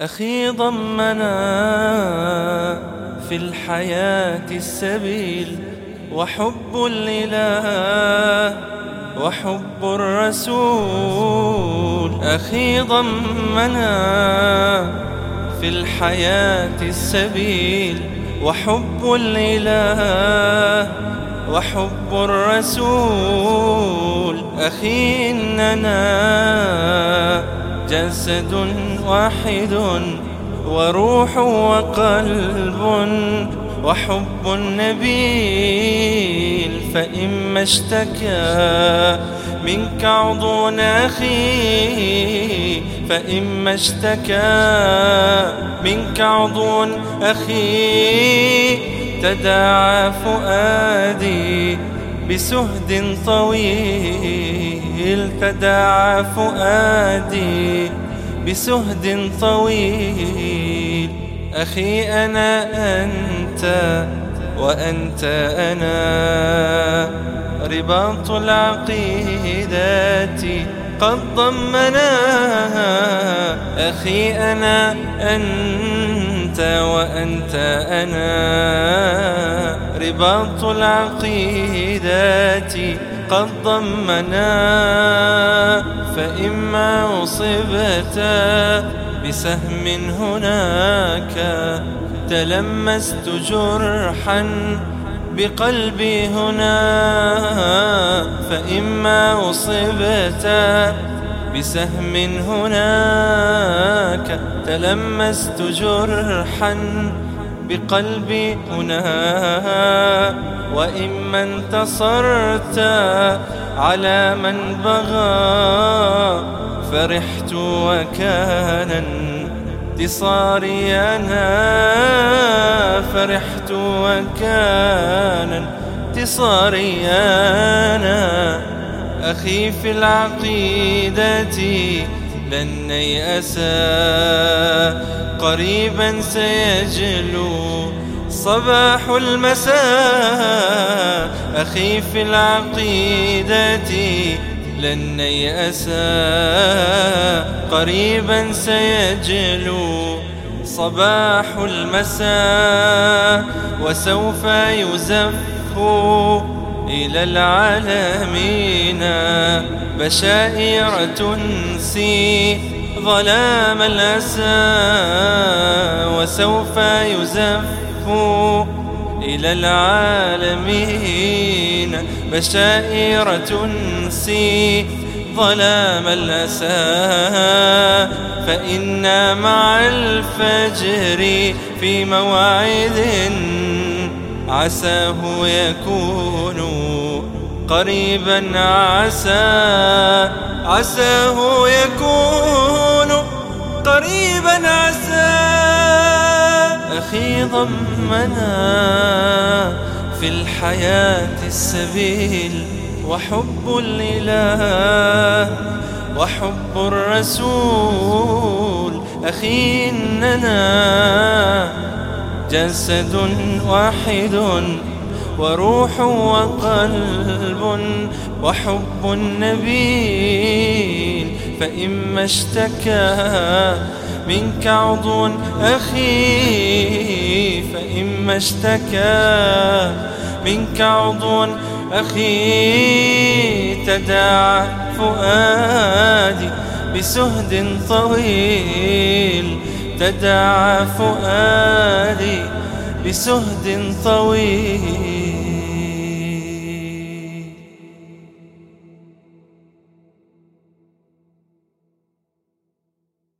أخي ضمنا في الحياة السبيل وحب الإله وحب الرسول. أخي ضمنا في الحياة السبيل وحب الإله وحب الرسول. أخي إننا جسد واحد وروح وقلب وحب النبيل فإما اشتكى منك عضو أخي فإما اشتكى منك عضو أخي. تداعى فؤادي بسهد طويل تداعى فؤادي. بسهد طويل أخي أنا أنت وأنت أنا. رباط العقيدة قد ضمناها أخي أنا أنت وأنت أنا رباط العقيدة قد ضمنا فإما أصبت بسهم هناك. تلمست جرحا بقلبي هنا فإما أصبت بسهم هناك تلمست جرحا بقلبي هنا وإما انتصرت على من بغى فرحت وكان انتصاري أنا فرحت وكان انتصاري أنا أخي في العقيدة لن يأسى قريبا سيجلو صباح المساء. أخي في العقيدة لن يأسى قريبا سيجلو صباح المساء. وسوف يزف إلى العالمين بشائر تنسي ظلام الأسى وسوف يزف إلى العالمين بشائر تنسي ظلام الأسى فإنا مع الفجر في موعد عساه يكون قريبا عسى عساه يكون قريبا عسى. أخي ضمنا في الحياة السبيل وحب الإله وحب الرسول. أخي إننا جسد واحد وروح وقلب وحب النبيل فإما اشتكى منك عضو أخي فإما اشتكى منك عضو أخي تداعى فؤادي بسهد طويل تداعى فؤادي بسهد طويل.